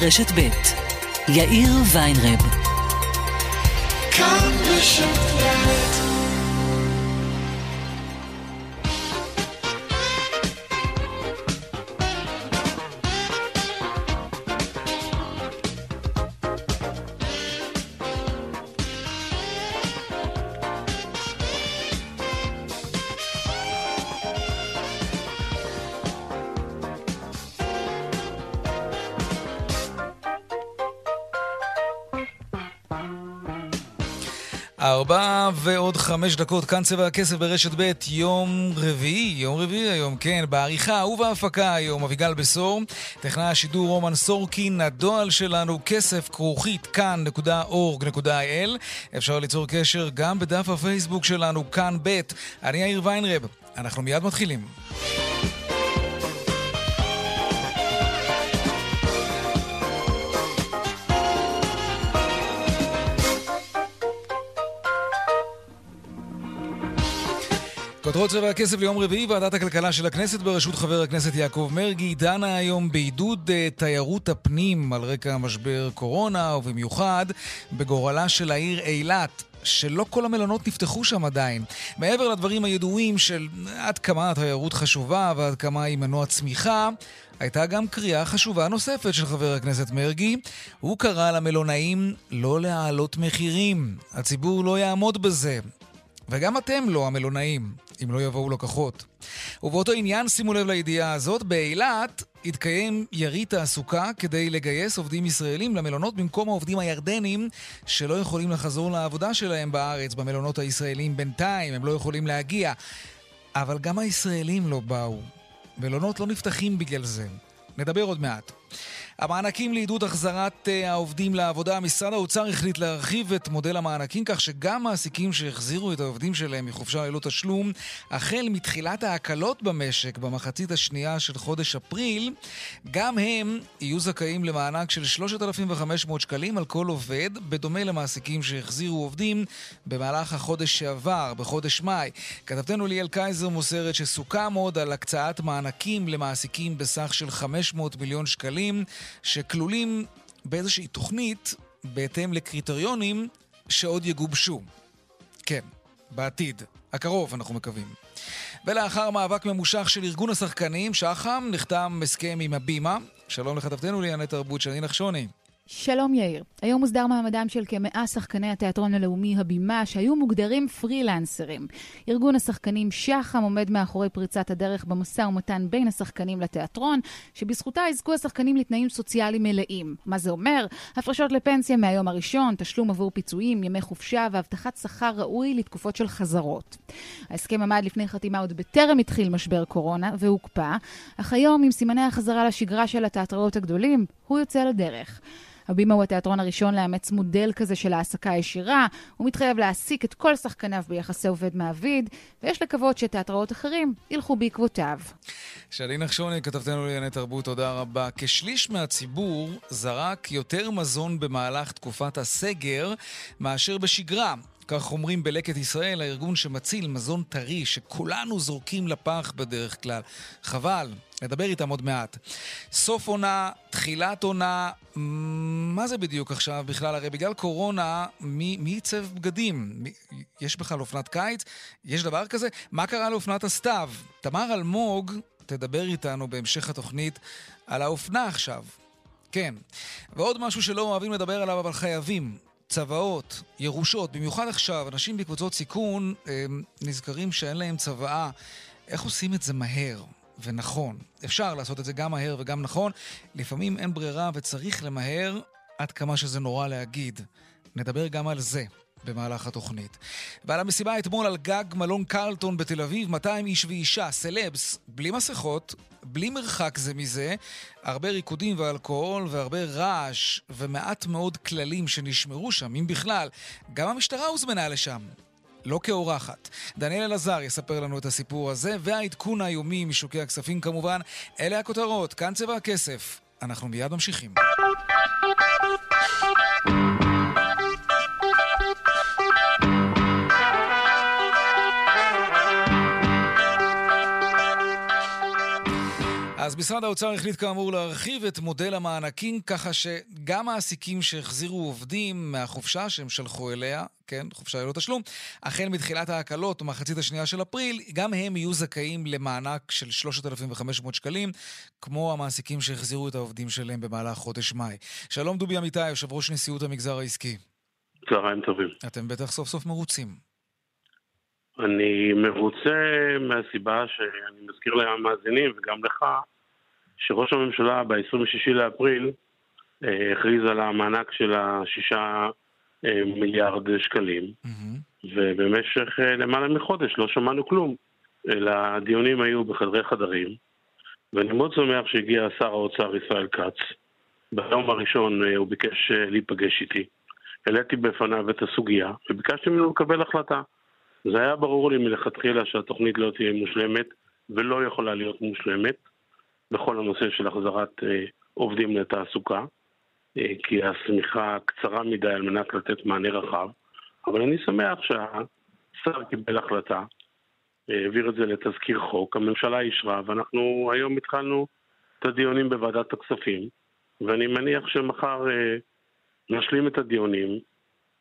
ברשת ב' יאיר ויינרב. כאן בשפט ועוד חמש דקות, כאן צבע הכסף ברשת ב', יום רביעי, יום רביעי היום, כן, בעריכה ובהפקה היום, אביגל בשור, טכנאי השידור רומן סורקין, הדועל שלנו, כסף כרוכית כאן.org.il, אפשר ליצור קשר גם בדף הפייסבוק שלנו, כאן ב', אני יאיר ויינרב, אנחנו מיד מתחילים. כותרות צבע הכסף ליום רביעי, ועדת הכלכלה של הכנסת בראשות חבר הכנסת יעקב מרגי דנה היום בעידוד uh, תיירות הפנים על רקע משבר קורונה, ובמיוחד בגורלה של העיר אילת. שלא כל המלונות נפתחו שם עדיין. מעבר לדברים הידועים של עד כמה התיירות חשובה ועד כמה היא מנוע צמיחה, הייתה גם קריאה חשובה נוספת של חבר הכנסת מרגי. הוא קרא למלונאים לא להעלות מחירים. הציבור לא יעמוד בזה. וגם אתם לא, המלונאים, אם לא יבואו לקוחות. ובאותו עניין, שימו לב לידיעה הזאת, באילת התקיים יריד תעסוקה כדי לגייס עובדים ישראלים למלונות במקום העובדים הירדנים שלא יכולים לחזור לעבודה שלהם בארץ, במלונות הישראלים בינתיים, הם לא יכולים להגיע. אבל גם הישראלים לא באו. מלונות לא נפתחים בגלל זה. נדבר עוד מעט. המענקים לעידוד החזרת אה, העובדים לעבודה, משרד האוצר החליט להרחיב את מודל המענקים כך שגם מעסיקים שהחזירו את העובדים שלהם מחופשה ללא תשלום, החל מתחילת ההקלות במשק במחצית השנייה של חודש אפריל, גם הם יהיו זכאים למענק של 3,500 שקלים על כל עובד, בדומה למעסיקים שהחזירו עובדים במהלך החודש שעבר, בחודש מאי. כתבתנו ליאל קייזר מוסרת שסוכם עוד על הקצאת מענקים למעסיקים בסך של 500 מיליון שקלים. שכלולים באיזושהי תוכנית בהתאם לקריטריונים שעוד יגובשו. כן, בעתיד. הקרוב, אנחנו מקווים. ולאחר מאבק ממושך של ארגון השחקנים, שח"ם, נחתם הסכם עם הבימה. שלום לכתבתנו לענייני תרבות, שני נחשוני. שלום יאיר. היום מוסדר מעמדם של כמאה שחקני התיאטרון הלאומי הבימה שהיו מוגדרים פרילנסרים. ארגון השחקנים שח"ם עומד מאחורי פריצת הדרך במשא ומתן בין השחקנים לתיאטרון, שבזכותה יזכו השחקנים לתנאים סוציאליים מלאים. מה זה אומר? הפרשות לפנסיה מהיום הראשון, תשלום עבור פיצויים, ימי חופשה והבטחת שכר ראוי לתקופות של חזרות. ההסכם עמד לפני חתימה עוד בטרם התחיל משבר קורונה והוקפא, אך היום עם סימני החזרה לשגרה של התיאטראות הגדולים, הוא יוצא לדרך. הבימה הוא התיאטרון הראשון לאמץ מודל כזה של העסקה ישירה, הוא מתחייב להעסיק את כל שחקניו ביחסי עובד-מעביד, ויש לקוות שתיאטראות אחרים ילכו בעקבותיו. שלי נחשוני, כתבתנו לענייני תרבות, תודה רבה. כשליש מהציבור זרק יותר מזון במהלך תקופת הסגר מאשר בשגרה. כך אומרים בלקט ישראל, הארגון שמציל מזון טרי שכולנו זורקים לפח בדרך כלל. חבל, נדבר איתם עוד מעט. סוף עונה, תחילת עונה, מה זה בדיוק עכשיו בכלל? הרי בגלל קורונה, מי, ייצב בגדים? מי, יש בכלל אופנת קיץ? יש דבר כזה? מה קרה לאופנת הסתיו? תמר אלמוג תדבר איתנו בהמשך התוכנית על האופנה עכשיו. כן. ועוד משהו שלא אוהבים לדבר עליו, אבל חייבים. צוואות, ירושות, במיוחד עכשיו, אנשים בקבוצות סיכון נזכרים שאין להם צוואה. איך עושים את זה מהר ונכון? אפשר לעשות את זה גם מהר וגם נכון. לפעמים אין ברירה וצריך למהר עד כמה שזה נורא להגיד. נדבר גם על זה במהלך התוכנית. ועל המסיבה אתמול על גג מלון קרלטון בתל אביב, 200 איש ואישה, סלבס, בלי מסכות, בלי מרחק זה מזה, הרבה ריקודים ואלכוהול והרבה רעש ומעט מאוד כללים שנשמרו שם, אם בכלל. גם המשטרה הוזמנה לשם. לא כאורחת. דניאל אלעזר יספר לנו את הסיפור הזה, והעדכון היומי משוקי הכספים כמובן. אלה הכותרות, כאן צבע הכסף. אנחנו מיד ממשיכים. אז משרד האוצר החליט כאמור להרחיב את מודל המענקים ככה שגם מעסיקים שהחזירו עובדים מהחופשה שהם שלחו אליה, כן, חופשה ללא תשלום, החל מתחילת ההקלות ומחצית השנייה של אפריל, גם הם יהיו זכאים למענק של 3,500 שקלים, כמו המעסיקים שהחזירו את העובדים שלהם במהלך חודש מאי. שלום דובי אמיתי, יושב ראש נשיאות המגזר העסקי. צהריים טובים. אתם בטח סוף סוף מרוצים. אני מרוצה מהסיבה שאני מזכיר למאזינים וגם לך, שראש הממשלה ב-26 לאפריל אה, הכריז על המענק של השישה אה, מיליארד שקלים, mm-hmm. ובמשך אה, למעלה מחודש לא שמענו כלום, אלא הדיונים היו בחדרי חדרים, ואני מאוד שמח שהגיע שר האוצר ישראל כץ. ביום הראשון הוא ביקש להיפגש איתי. העליתי בפניו את הסוגיה, וביקשתי ממנו לקבל החלטה. זה היה ברור לי מלכתחילה שהתוכנית לא תהיה מושלמת, ולא יכולה להיות מושלמת, בכל הנושא של החזרת אה, עובדים לתעסוקה, אה, כי השמיכה קצרה מדי על מנת לתת מענה רחב, אבל אני שמח שהשר קיבל החלטה, אה, העביר את זה לתזכיר חוק, הממשלה אישרה, ואנחנו היום התחלנו את הדיונים בוועדת הכספים, ואני מניח שמחר נשלים את הדיונים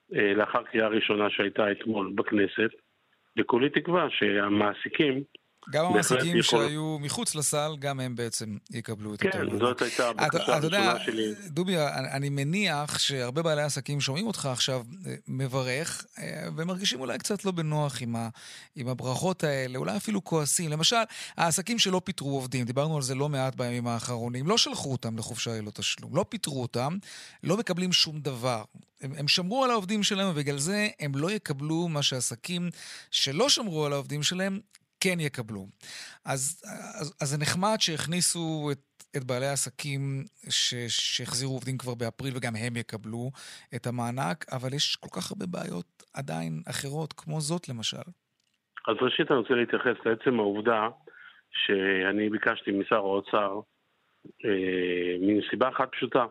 לאחר קריאה ראשונה שהייתה אתמול בכנסת, וכולי תקווה שהמעסיקים גם המעסיקים יכול... שהיו מחוץ לסל, גם הם בעצם יקבלו את כן, אותו. כן, זאת הייתה הבקשה הראשונה שלי. דובי, אני מניח שהרבה בעלי עסקים שומעים אותך עכשיו אה, מברך, אה, ומרגישים אולי קצת לא בנוח עם, ה, עם הברכות האלה, אולי אפילו כועסים. למשל, העסקים שלא פיטרו עובדים, דיברנו על זה לא מעט בימים האחרונים, לא שלחו אותם לחופשה ללא תשלום, לא פיטרו אותם, לא מקבלים שום דבר. הם, הם שמרו על העובדים שלהם, ובגלל זה הם לא יקבלו מה שעסקים שלא שמרו על העובדים שלהם כן יקבלו. אז, אז, אז זה נחמד שהכניסו את, את בעלי העסקים שהחזירו עובדים כבר באפריל וגם הם יקבלו את המענק, אבל יש כל כך הרבה בעיות עדיין אחרות, כמו זאת למשל. אז ראשית אני רוצה להתייחס לעצם העובדה שאני ביקשתי משר האוצר, אה, מסיבה אחת פשוטה,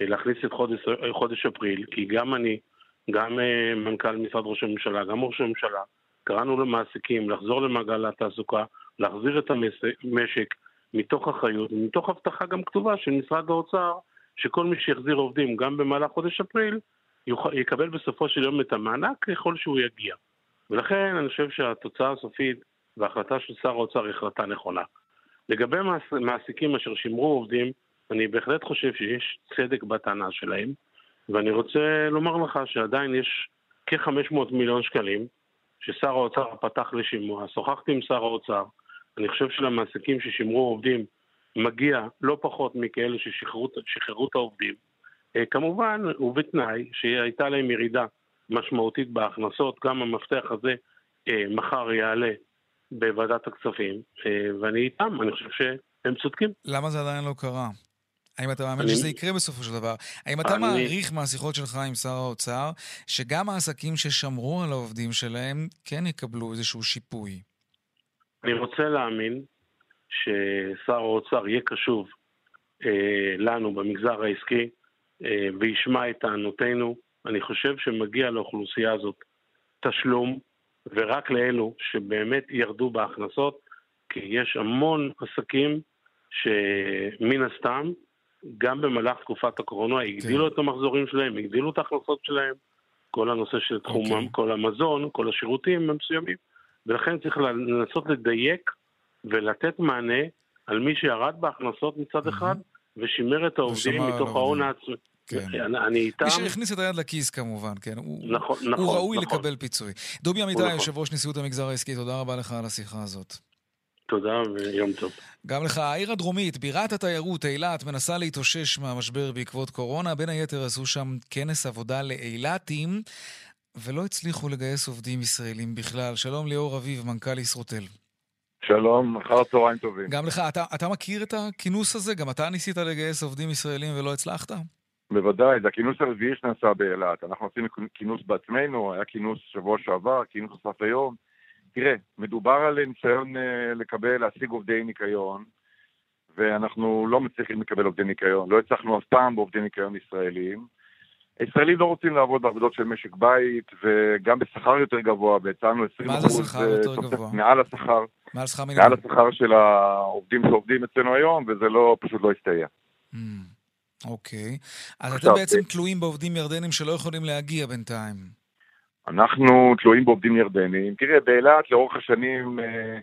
להכניס את חודש, חודש אפריל, כי גם אני, גם אה, מנכ"ל משרד ראש הממשלה, גם ראש הממשלה, קראנו למעסיקים לחזור למעגל התעסוקה, להחזיר את המשק מתוך אחריות ומתוך הבטחה גם כתובה של משרד האוצר שכל מי שיחזיר עובדים גם במהלך חודש אפריל יקבל בסופו של יום את המענק ככל שהוא יגיע. ולכן אני חושב שהתוצאה הסופית וההחלטה של שר האוצר היא החלטה נכונה. לגבי מעסיקים אשר שימרו עובדים, אני בהחלט חושב שיש צדק בטענה שלהם, ואני רוצה לומר לך שעדיין יש כ-500 מיליון שקלים ששר האוצר פתח לשימוע, שוחחתי עם שר האוצר, אני חושב שלמעסיקים ששימרו עובדים מגיע לא פחות מכאלה ששחררו את העובדים. אה, כמובן, ובתנאי שהייתה להם ירידה משמעותית בהכנסות, גם המפתח הזה אה, מחר יעלה בוועדת הכספים, אה, ואני איתם, אני חושב שהם צודקים. למה זה עדיין לא קרה? האם אתה מאמין אני... שזה יקרה בסופו של דבר? האם אתה אני... מעריך מהשיחות שלך עם שר האוצר, שגם העסקים ששמרו על העובדים שלהם כן יקבלו איזשהו שיפוי? אני רוצה להאמין ששר האוצר יהיה קשוב אה, לנו במגזר העסקי אה, וישמע את טענותינו. אני חושב שמגיע לאוכלוסייה הזאת תשלום, ורק לאלו שבאמת ירדו בהכנסות, כי יש המון עסקים שמן הסתם גם במהלך תקופת הקורונה הגדילו כן. את המחזורים שלהם, הגדילו את ההכנסות שלהם, כל הנושא של תחום, okay. אוקיי. כל המזון, כל השירותים המסוימים, ולכן צריך לנסות לדייק ולתת מענה על מי שירד בהכנסות מצד אחד, ושימר את העובדים מתוך ההון העצמי. כן. אני, אני איתם... מי שהכניס את היד לכיס כמובן, כן. הוא, נכון, נכון. הוא ראוי נכון. לקבל פיצוי. דובי אמיתי, נכון. יושב ראש נשיאות המגזר העסקי, תודה רבה לך על השיחה הזאת. תודה ויום טוב. גם לך. העיר הדרומית, בירת התיירות, אילת, מנסה להתאושש מהמשבר בעקבות קורונה. בין היתר עשו שם כנס עבודה לאילתים, ולא הצליחו לגייס עובדים ישראלים בכלל. שלום ליאור אביב, מנכ"ל ישרוטל. שלום, אחר צהריים טובים. גם לך. אתה, אתה מכיר את הכינוס הזה? גם אתה ניסית לגייס עובדים ישראלים ולא הצלחת? בוודאי, זה הכינוס הרביעי שנעשה באילת. אנחנו עשינו כינוס בעצמנו, היה כינוס שבוע שעבר, כינוס נוסף היום. תראה, מדובר על ניסיון uh, לקבל, להשיג עובדי ניקיון, ואנחנו לא מצליחים לקבל עובדי ניקיון. לא הצלחנו אף פעם בעובדי ניקיון ישראלים. הישראלים לא רוצים לעבוד בעבודות של משק בית, וגם בשכר יותר גבוה, והצענו 20 מה זה שכר יותר גבוה? מעל השכר, מעל שכר מעל מינימום. השכר של העובדים שעובדים אצלנו היום, וזה לא, פשוט לא הסתייע. Mm, אוקיי. אז אתם בעצם אה, תלויים בעובדים ירדנים שלא יכולים להגיע בינתיים. אנחנו תלויים בעובדים ירדנים. תראה, באילת לאורך השנים אה,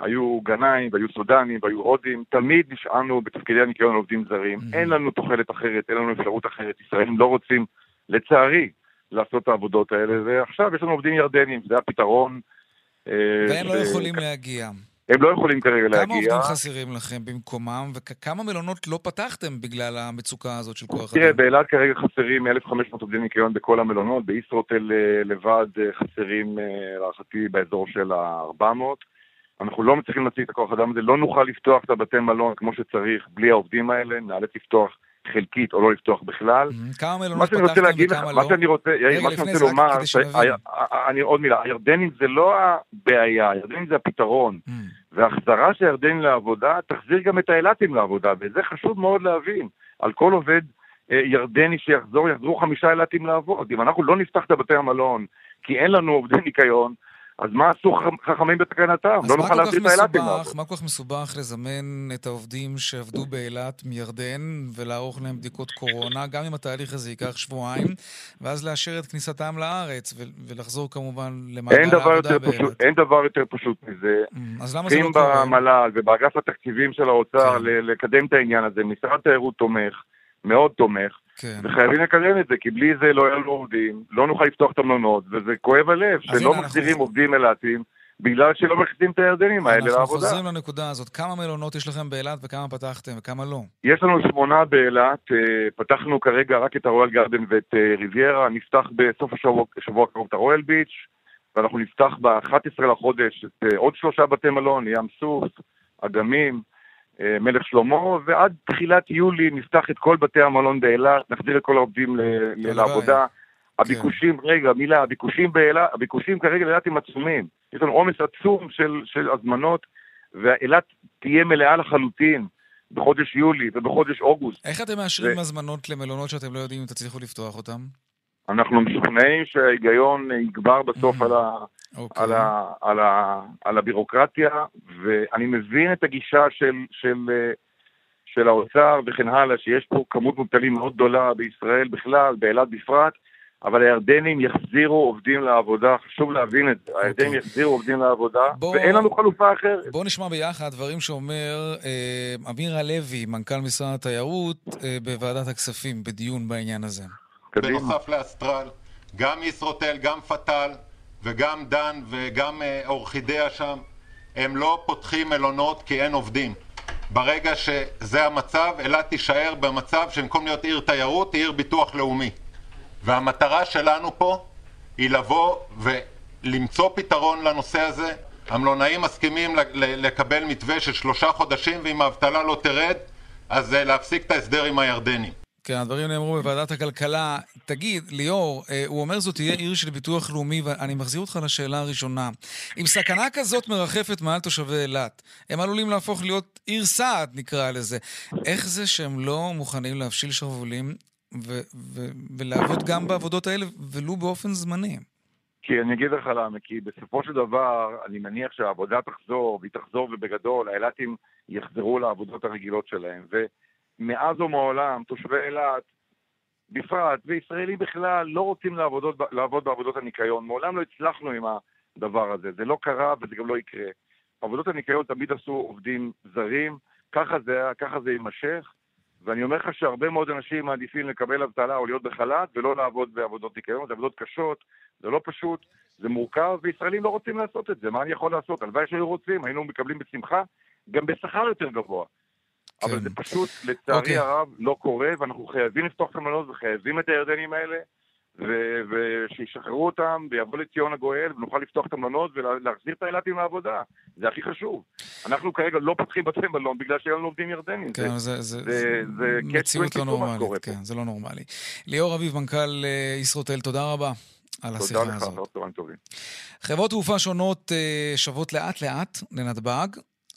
היו גנאים והיו סודנים והיו הודים, תמיד נשענו בתפקידי הניקיון על עובדים זרים. Mhm. אין לנו תוחלת אחרת, אין לנו אפשרות אחרת. ישראלים לא רוצים, לצערי, לעשות את העבודות האלה, ועכשיו יש לנו עובדים ירדנים, זה הפתרון. אה, והם לא ש- יכולים להגיע. הם לא יכולים כרגע כמה להגיע. עובדים חסרים לכם במקומם, וכמה מלונות לא פתחתם בגלל המצוקה הזאת של כוח תראה, אדם? באילת כרגע חסרים 1,500 עובדי ניקיון בכל המלונות, בישרוטל אה, לבד אה, חסרים אה, להערכתי באזור של ה-400. אנחנו לא מצליחים להציג את הכוח אדם הזה, לא נוכל לפתוח את הבתי מלון כמו שצריך בלי העובדים האלה, נאלץ לפתוח חלקית או לא לפתוח בכלל. כמה מה מלונות פתחתם להגיד וכמה מה לא? שאני רוצה, יאיר, רגע, מה שאני רוצה לומר, אני עוד מילה, הירדנים זה לא הבעיה, הירדנים זה הפתרון. והחזרה של הירדנים לעבודה תחזיר גם את האילתים לעבודה, וזה חשוב מאוד להבין. על כל עובד אה, ירדני שיחזור, יחזרו חמישה אילתים לעבוד. אם אנחנו לא נפתח את בתי המלון, כי אין לנו עובדי ניקיון, אז מה עשו חכ- חכמים בתקנתם? אז לא נוכל להחזיר את האילתים לעבוד. מה כל כך מסובך לזמן את העובדים שעבדו באילת מירדן ולערוך להם בדיקות קורונה, גם אם התהליך הזה ייקח שבועיים, ואז לאשר את כניסתם לארץ ול- ולחזור כמובן למעגל העבודה באילת? אין דבר יותר פשוט מזה. Mm, אז למה זה לא קורה? במל"ל ובאגף התקציבים של האוצר כן. לקדם את העניין הזה. משרד התיירות תומך, מאוד תומך, כן. וחייבים לקדם את זה, כי בלי זה לא יהיו לנו עובדים, לא נוכל לפתוח את המלונות, וזה כואב הלב, שלא מחזירים אנחנו- עובדים אילתים, בגלל שלא מכניסים את הירדנים האלה אנחנו לעבודה. חוזרים לנקודה הזאת. כמה מלונות יש לכם באילת וכמה פתחתם וכמה לא? יש לנו שמונה באילת, אה, פתחנו כרגע רק את הרויאל גרדן ואת אה, ריביירה, נפתח בסוף השבוע הקרוב את הרויאל ביץ', ואנחנו נפתח ב-11 לחודש את אה, עוד שלושה בתי מלון, ים סוף, אגמים, מלך שלמה, ועד תחילת יולי נפתח את כל בתי המלון באילת, נחזיר את כל העובדים. לעבודה. הביקושים, רגע, מילה, הביקושים באילת, הביקושים כרגע לאילת הם עצומים. יש לנו עומס עצום של, של הזמנות, ואילת תהיה מלאה לחלוטין בחודש יולי ובחודש אוגוסט. איך אתם מאשרים זה- הזמנות למלונות שאתם לא יודעים אם תצליחו לפתוח אותם? אנחנו משוכנעים שההיגיון יגבר בסוף. על, ה, אוקיי. על, ה, על, ה, על הבירוקרטיה, ואני מבין את הגישה של, של, אה, של האוצר וכן הלאה, שיש פה כמות מובטלים מאוד גדולה בישראל בכלל, באילת בפרט, אבל הירדנים יחזירו עובדים לעבודה, חשוב להבין את זה, הירדנים יחזירו עובדים לעבודה, בוא- ואין לנו חלופה אחרת. בואו נשמע ביחד דברים שאומר אה, אמיר הלוי, מנכ"ל משרד התיירות, אה, בוועדת הכספים, בדיון בעניין הזה. בנוסף לאסטרל, גם ישרוטל, גם פתאל וגם דן וגם אה, אורחידאה שם, הם לא פותחים מלונות כי אין עובדים. ברגע שזה המצב, אילת תישאר במצב שבמקום להיות עיר תיירות, היא עיר ביטוח לאומי. והמטרה שלנו פה היא לבוא ולמצוא פתרון לנושא הזה. המלונאים מסכימים לקבל מתווה של שלושה חודשים, ואם האבטלה לא תרד, אז אה, להפסיק את ההסדר עם הירדנים. כן, הדברים נאמרו בוועדת הכלכלה. תגיד, ליאור, אה, הוא אומר זאת תהיה עיר של ביטוח לאומי, ואני מחזיר אותך לשאלה הראשונה. אם סכנה כזאת מרחפת מעל תושבי אילת, הם עלולים להפוך להיות עיר סעד, נקרא לזה. איך זה שהם לא מוכנים להפשיל שרוולים ו- ו- ולעבוד גם בעבודות האלה, ולו באופן זמני? כי אני אגיד לך למה, כי בסופו של דבר, אני מניח שהעבודה תחזור, והיא תחזור ובגדול, האילתים יחזרו לעבודות הרגילות שלהם. ומאז ומעולם, תושבי אילת, בפרט, וישראלים בכלל, לא רוצים לעבודות, לעבוד בעבודות הניקיון. מעולם לא הצלחנו עם הדבר הזה. זה לא קרה וזה גם לא יקרה. עבודות הניקיון תמיד עשו עובדים זרים, ככה זה, ככה זה יימשך. ואני אומר לך שהרבה מאוד אנשים מעדיפים לקבל אבטלה או להיות בחל"ת ולא לעבוד בעבודות ניקיון, זה עבודות קשות, זה לא פשוט, זה מורכב, וישראלים לא רוצים לעשות את זה, מה אני יכול לעשות? הלוואי שהיו רוצים, היינו מקבלים בשמחה, גם בשכר יותר גבוה. כן. אבל זה פשוט, לצערי אוקיי. הרב, לא קורה, ואנחנו חייבים לפתוח את המלונות וחייבים את הירדנים האלה, ו- ושישחררו אותם, ויבוא לציון הגואל, ונוכל לפתוח את המלונות ולהחזיר את האילתים לעבודה. זה הכי חשוב. אנחנו כרגע לא פותחים בתי מלון בגלל שאין לנו עובדים ירדנים. כן, זה, זה, זה- זה catch מציאות 22 לא נורמלית, פה. כן, זה לא נורמלי. ליאור אביב, מנכ"ל אה, ישרוטל, תודה רבה על השיחה תודה לך, הזאת. מאוד טובים. חברות תעופה שונות אה, שבות לאט-לאט לנתב"ג.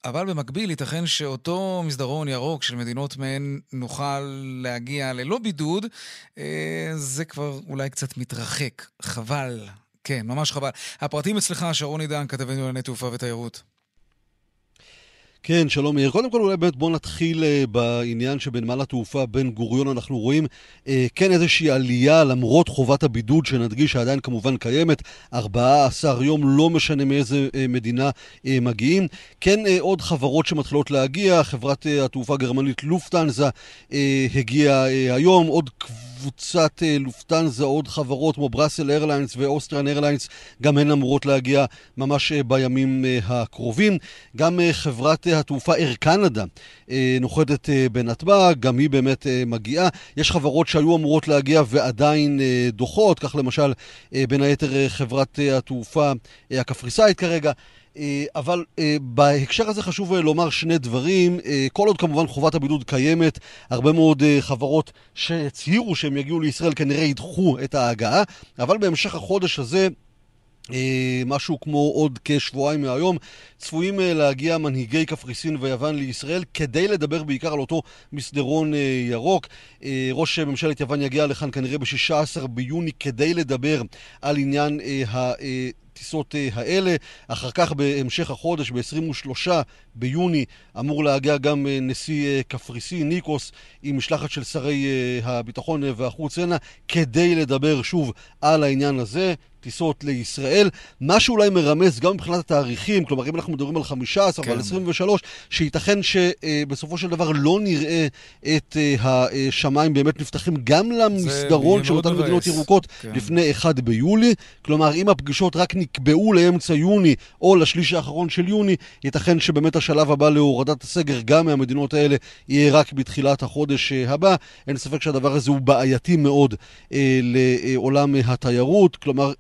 אבל במקביל ייתכן שאותו מסדרון ירוק של מדינות מהן נוכל להגיע ללא בידוד, אה, זה כבר אולי קצת מתרחק. חבל. כן, ממש חבל. הפרטים אצלך, שרון עידן, כתבנו לענייני תעופה ותיירות. כן, שלום מאיר. קודם כל אולי באמת בואו נתחיל uh, בעניין שבנמל התעופה בן גוריון אנחנו רואים uh, כן איזושהי עלייה למרות חובת הבידוד שנדגיש שעדיין כמובן קיימת, 14 יום, לא משנה מאיזה uh, מדינה uh, מגיעים. כן uh, עוד חברות שמתחילות להגיע, חברת uh, התעופה הגרמנית לופטנזה uh, הגיעה uh, היום, עוד קבוצת אה, לופטהנזה, עוד חברות כמו Brussels Airlines ו Austrian Airlines, גם הן אמורות להגיע ממש אה, בימים אה, הקרובים. גם חברת התעופה Air Canada אה, נוחתת אה, בנתב"ג, גם היא באמת אה, מגיעה. יש חברות שהיו אמורות להגיע ועדיין דוחות, כך למשל בין היתר חברת התעופה הקפריסאית כרגע. אבל בהקשר הזה חשוב לומר שני דברים. כל עוד כמובן חובת הבידוד קיימת, הרבה מאוד חברות שהצהירו שהם יגיעו לישראל כנראה ידחו את ההגעה, אבל בהמשך החודש הזה אה, משהו כמו עוד כשבועיים מהיום, צפויים אה, להגיע מנהיגי קפריסין ויוון לישראל כדי לדבר בעיקר על אותו מסדרון אה, ירוק. ראש ממשלת יוון יגיע לכאן כנראה ב-16 ביוני כדי לדבר על עניין ה... הטיסות האלה. אחר כך בהמשך החודש, ב-23 ביוני, אמור להגיע גם נשיא קפריסין, ניקוס, עם משלחת של שרי הביטחון והחוץ הנה, כדי לדבר שוב על העניין הזה. טיסות לישראל, מה שאולי מרמז גם מבחינת התאריכים, כלומר אם אנחנו מדברים על 15 כן. ועל 23, שייתכן שבסופו של דבר לא נראה את אה, השמיים באמת נפתחים גם למסדרון של אותן מדינות ירוקות כן. לפני 1 ביולי, כלומר אם הפגישות רק נקבעו לאמצע יוני או לשליש האחרון של יוני, ייתכן שבאמת השלב הבא להורדת הסגר גם מהמדינות האלה יהיה רק בתחילת החודש אה, הבא. אין ספק שהדבר הזה הוא בעייתי מאוד אה, לעולם התיירות, כלומר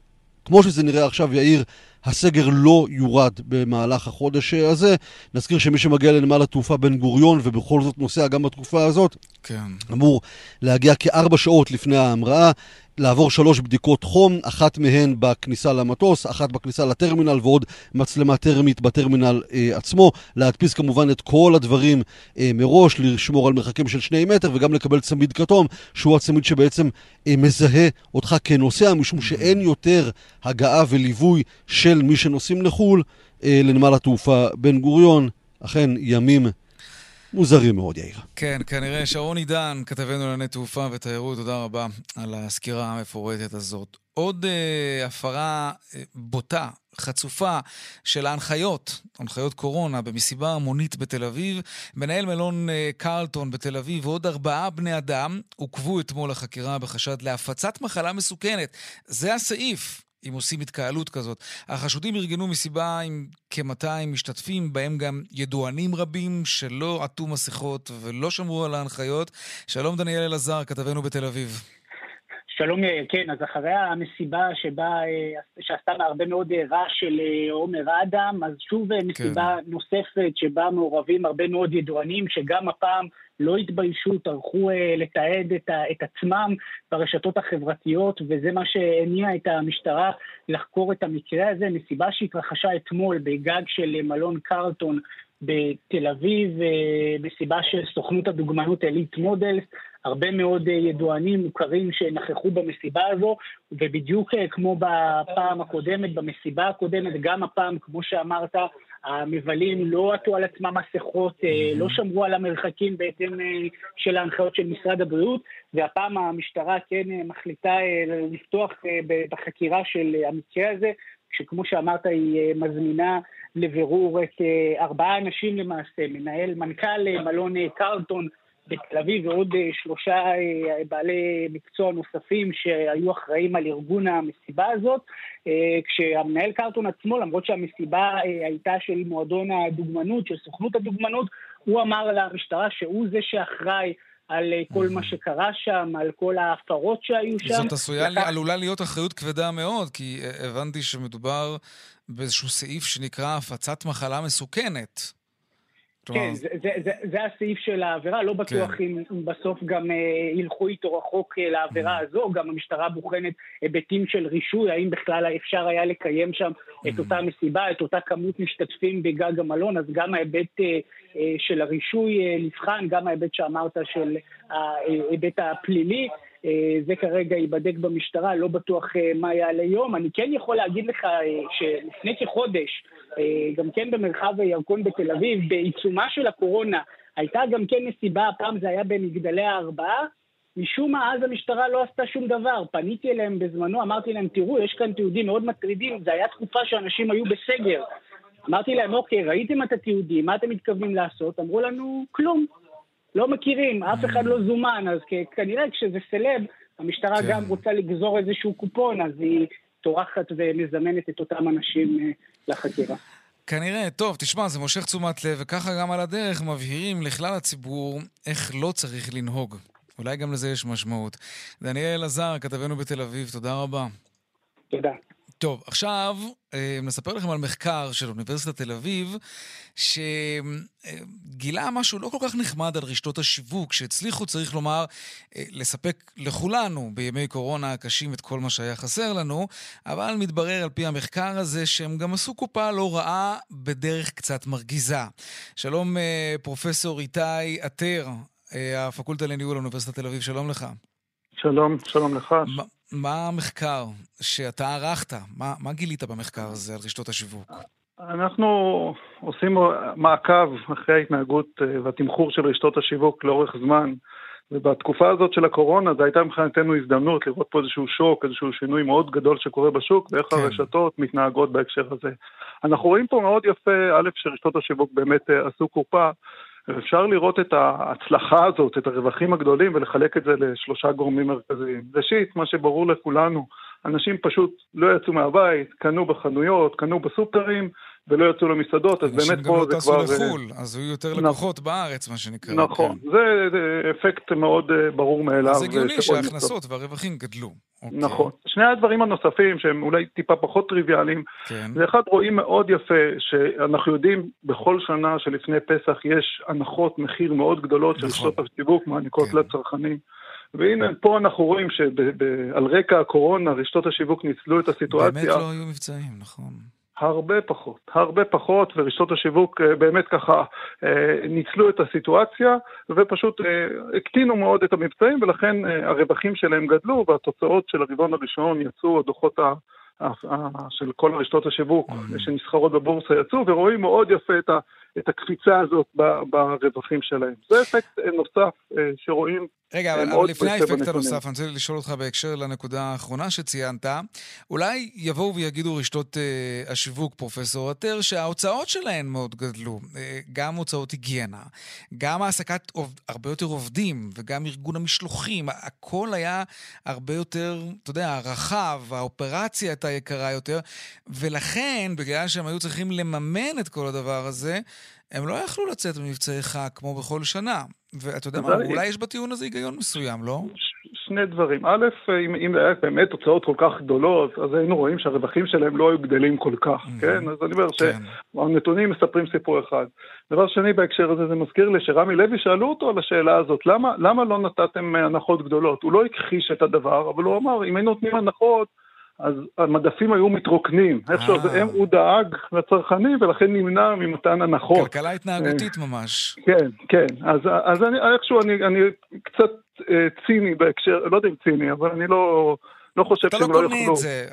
כמו שזה נראה עכשיו, יאיר, הסגר לא יורד במהלך החודש הזה. נזכיר שמי שמגיע לנמל התעופה בן גוריון ובכל זאת נוסע גם בתקופה הזאת, כן. אמור להגיע כארבע שעות לפני ההמראה. לעבור שלוש בדיקות חום, אחת מהן בכניסה למטוס, אחת בכניסה לטרמינל ועוד מצלמה טרמית בטרמינל אה, עצמו. להדפיס כמובן את כל הדברים אה, מראש, לשמור על מרחקים של שני מטר וגם לקבל צמיד כתום, שהוא הצמיד שבעצם אה, מזהה אותך כנוסע, משום שאין יותר הגעה וליווי של מי שנוסעים לחו"ל אה, לנמל התעופה בן גוריון. אכן, ימים מוזרים מאוד, יאיר. כן, כנראה. שרון עידן, כתבנו לענייני תעופה ותיירות, תודה רבה על הסקירה המפורטת הזאת. עוד אה, הפרה אה, בוטה, חצופה, של ההנחיות, הנחיות קורונה, במסיבה המונית בתל אביב. מנהל מלון אה, קרלטון בתל אביב ועוד ארבעה בני אדם עוכבו אתמול לחקירה בחשד להפצת מחלה מסוכנת. זה הסעיף. אם עושים התקהלות כזאת. החשודים ארגנו מסיבה עם כ-200 משתתפים, בהם גם ידוענים רבים שלא עטו מסכות ולא שמרו על ההנחיות. שלום דניאל אלעזר, כתבנו בתל אביב. שלום יאיר, כן, אז אחרי המסיבה שבה, אה, שעשתה הרבה מאוד אה, רעש של אה, עומר אדם, אז שוב מסיבה כן. נוספת שבה מעורבים הרבה מאוד ידוענים, שגם הפעם לא התביישו, טרחו לתעד את, את עצמם ברשתות החברתיות, וזה מה שהניע את המשטרה לחקור את המקרה הזה. מסיבה שהתרחשה אתמול בגג של מלון קרלטון בתל אביב, מסיבה של סוכנות הדוגמנות Elite Models. הרבה מאוד אה, ידוענים מוכרים שנכחו במסיבה הזו, ובדיוק אה, כמו בפעם הקודמת, במסיבה הקודמת, גם הפעם, כמו שאמרת, המבלים לא עטו על עצמם מסכות, אה, לא שמרו על המרחקים בהתאם של ההנחיות של משרד הבריאות, והפעם המשטרה כן מחליטה לפתוח בחקירה של המקרה הזה, שכמו שאמרת היא מזמינה לבירור את ארבעה אנשים למעשה, מנהל, מנכ"ל מלון קרלטון, בתל אביב ועוד אה, שלושה אה, בעלי מקצוע נוספים שהיו אחראים על ארגון המסיבה הזאת, אה, כשהמנהל קרטון עצמו, למרות שהמסיבה הייתה של מועדון הדוגמנות, של סוכנות הדוגמנות, הוא אמר למשטרה שהוא זה שאחראי על כל מה שקרה שם, על כל ההפרות שהיו שם. זאת עשויה, לקח... עלולה להיות אחריות כבדה מאוד, כי הבנתי שמדובר באיזשהו סעיף שנקרא הפצת מחלה מסוכנת. כן, זה, זה, זה, זה הסעיף של העבירה, לא בטוח כן. אם, אם בסוף גם אה, ילכו איתו רחוק אה, לעבירה mm. הזו, גם המשטרה בוחנת היבטים של רישוי, האם בכלל אפשר היה לקיים שם mm. את אותה מסיבה, את אותה כמות משתתפים בגג המלון, אז גם ההיבט אה, אה, של הרישוי אה, נבחן, גם ההיבט שאמרת של ההיבט הפלילי. אה, זה כרגע ייבדק במשטרה, לא בטוח אה, מה יעלה יום. אני כן יכול להגיד לך אה, שלפני כחודש, גם כן במרחב הירקון בתל אביב, בעיצומה של הקורונה, הייתה גם כן מסיבה, הפעם זה היה במגדלי הארבעה, משום מה אז המשטרה לא עשתה שום דבר. פניתי אליהם בזמנו, אמרתי להם, תראו, יש כאן תיעודים מאוד מטרידים, זו הייתה תקופה שאנשים היו בסגר. אמרתי להם, אוקיי, ראיתם את התיעודים, מה אתם מתכוונים לעשות? אמרו לנו, כלום. לא מכירים, אף אחד לא זומן, אז כנראה כשזה סלב, המשטרה כן. גם רוצה לגזור איזשהו קופון, אז היא טורחת ומזמנת את אותם אנשים אה, לחקירה. כנראה, טוב, תשמע, זה מושך תשומת לב, וככה גם על הדרך מבהירים לכלל הציבור איך לא צריך לנהוג. אולי גם לזה יש משמעות. דניאל עזר, כתבנו בתל אביב, תודה רבה. תודה. טוב, עכשיו אה, נספר לכם על מחקר של אוניברסיטת תל אביב, שגילה משהו לא כל כך נחמד על רשתות השיווק, שהצליחו, צריך לומר, אה, לספק לכולנו בימי קורונה הקשים את כל מה שהיה חסר לנו, אבל מתברר על פי המחקר הזה שהם גם עשו קופה לא רעה בדרך קצת מרגיזה. שלום, אה, פרופסור איתי עטר, הפקולטה לניהול אוניברסיטת תל אביב, שלום לך. שלום, שלום לך. מה המחקר שאתה ערכת? מה, מה גילית במחקר הזה על רשתות השיווק? אנחנו עושים מעקב אחרי ההתנהגות אה, והתמחור של רשתות השיווק לאורך זמן, ובתקופה הזאת של הקורונה זו הייתה מבחינתנו הזדמנות לראות פה איזשהו שוק, איזשהו שינוי מאוד גדול שקורה בשוק, ואיך כן. הרשתות מתנהגות בהקשר הזה. אנחנו רואים פה מאוד יפה, א', שרשתות השיווק באמת אה, עשו קופה, ואפשר לראות את ההצלחה הזאת, את הרווחים הגדולים, ולחלק את זה לשלושה גורמים מרכזיים. ראשית, מה שברור לכולנו, אנשים פשוט לא יצאו מהבית, קנו בחנויות, קנו בסופרים, ולא יצאו למסעדות, אז באמת פה זה כבר... אנשים גם לא טסו לחו"ל, אז היו יותר נכון. לקוחות בארץ, מה שנקרא. נכון, כן. זה אפקט מאוד אה, ברור מאליו. אז הגיוני שההכנסות והרווחים גדלו. אוקיי. נכון. שני הדברים הנוספים שהם אולי טיפה פחות טריוויאליים, כן. זה אחד רואים מאוד יפה שאנחנו יודעים בכל שנה שלפני פסח יש הנחות מחיר מאוד גדולות נכון. של שעות השיווק מעניקות כן. לצרכנים. והנה, פה אנחנו רואים שעל רקע הקורונה רשתות השיווק ניצלו את הסיטואציה. באמת לא היו מבצעים, נכון. הרבה פחות, הרבה פחות, ורשתות השיווק אה, באמת ככה אה, ניצלו את הסיטואציה ופשוט אה, הקטינו מאוד את המבצעים ולכן הרווחים שלהם גדלו והתוצאות של הרבעון הראשון יצאו, הדוחות של כל הרשתות השיווק mm-hmm. שנסחרות בבורסה יצאו ורואים מאוד יפה את ה... את הקפיצה הזאת ברווחים שלהם. זה אפקט נוסף שרואים רגע, אבל, אבל לפני האפקט הנוסף, אני רוצה לשאול אותך בהקשר לנקודה האחרונה שציינת. אולי יבואו ויגידו רשתות אה, השיווק, פרופסור עטר, שההוצאות שלהן מאוד גדלו. אה, גם הוצאות היגיינה, גם העסקת עובד, הרבה יותר עובדים, וגם ארגון המשלוחים. הכל היה הרבה יותר, אתה יודע, רחב, האופרציה הייתה יקרה יותר, ולכן, בגלל שהם היו צריכים לממן את כל הדבר הזה, הם לא יכלו לצאת במבצעי חג כמו בכל שנה. ואתה יודע מה, אולי יש בטיעון הזה היגיון מסוים, לא? שני דברים. א', אם, אם היה באמת תוצאות כל כך גדולות, אז היינו רואים שהרווחים שלהם לא היו גדלים כל כך, כן? אז אני אומר כן. שהנתונים מספרים סיפור אחד. דבר שני בהקשר הזה, זה מזכיר לי שרמי לוי שאלו אותו על השאלה הזאת, למה, למה לא נתתם הנחות גדולות? הוא לא הכחיש את הדבר, אבל הוא אמר, אם היינו נותנים הנחות, אז המדפים היו מתרוקנים. איכשהו, אה. הוא דאג לצרכנים ולכן נמנע ממתן הנחות. כלכלה התנהגותית אה, ממש. כן, כן. אז, אז אני, איכשהו אני, אני קצת אה, ציני בהקשר, לא יודע אם ציני, אבל אני לא... לא חושב שהם לא, לא יוכלו... אתה לא קונה את זה,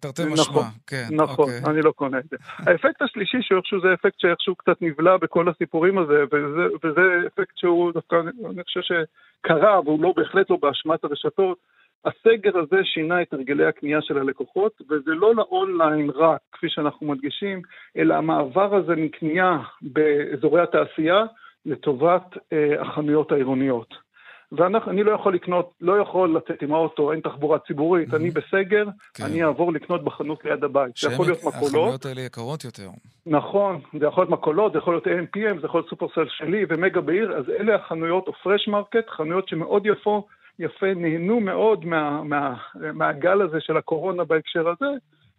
תרתי משמע, נכון, כן. נכון, אוקיי. אני לא קונה את זה. האפקט השלישי שאיכשהו זה אפקט שאיכשהו קצת נבלע בכל הסיפורים הזה, וזה, וזה אפקט שהוא דווקא, אני חושב שקרה, והוא לא, בהחלט לא באשמת הרשתות, הסגר הזה שינה את הרגלי הקנייה של הלקוחות, וזה לא לאונליין רק, כפי שאנחנו מדגישים, אלא המעבר הזה מקנייה באזורי התעשייה לטובת אה, החנויות העירוניות. ואני לא יכול לקנות, לא יכול לצאת עם האוטו, אין תחבורה ציבורית, mm-hmm. אני בסגר, כן. אני אעבור לקנות בחנות ליד הבית. זה יכול להיות מכולות. החנויות האלה יקרות יותר. נכון, זה יכול להיות מכולות, זה יכול להיות AMPM, זה יכול להיות שופרסל שלי ומגה בעיר, אז אלה החנויות או Fresh Market, חנויות שמאוד יפות, יפה, נהנו מאוד מה, מה, מהגל הזה של הקורונה בהקשר הזה.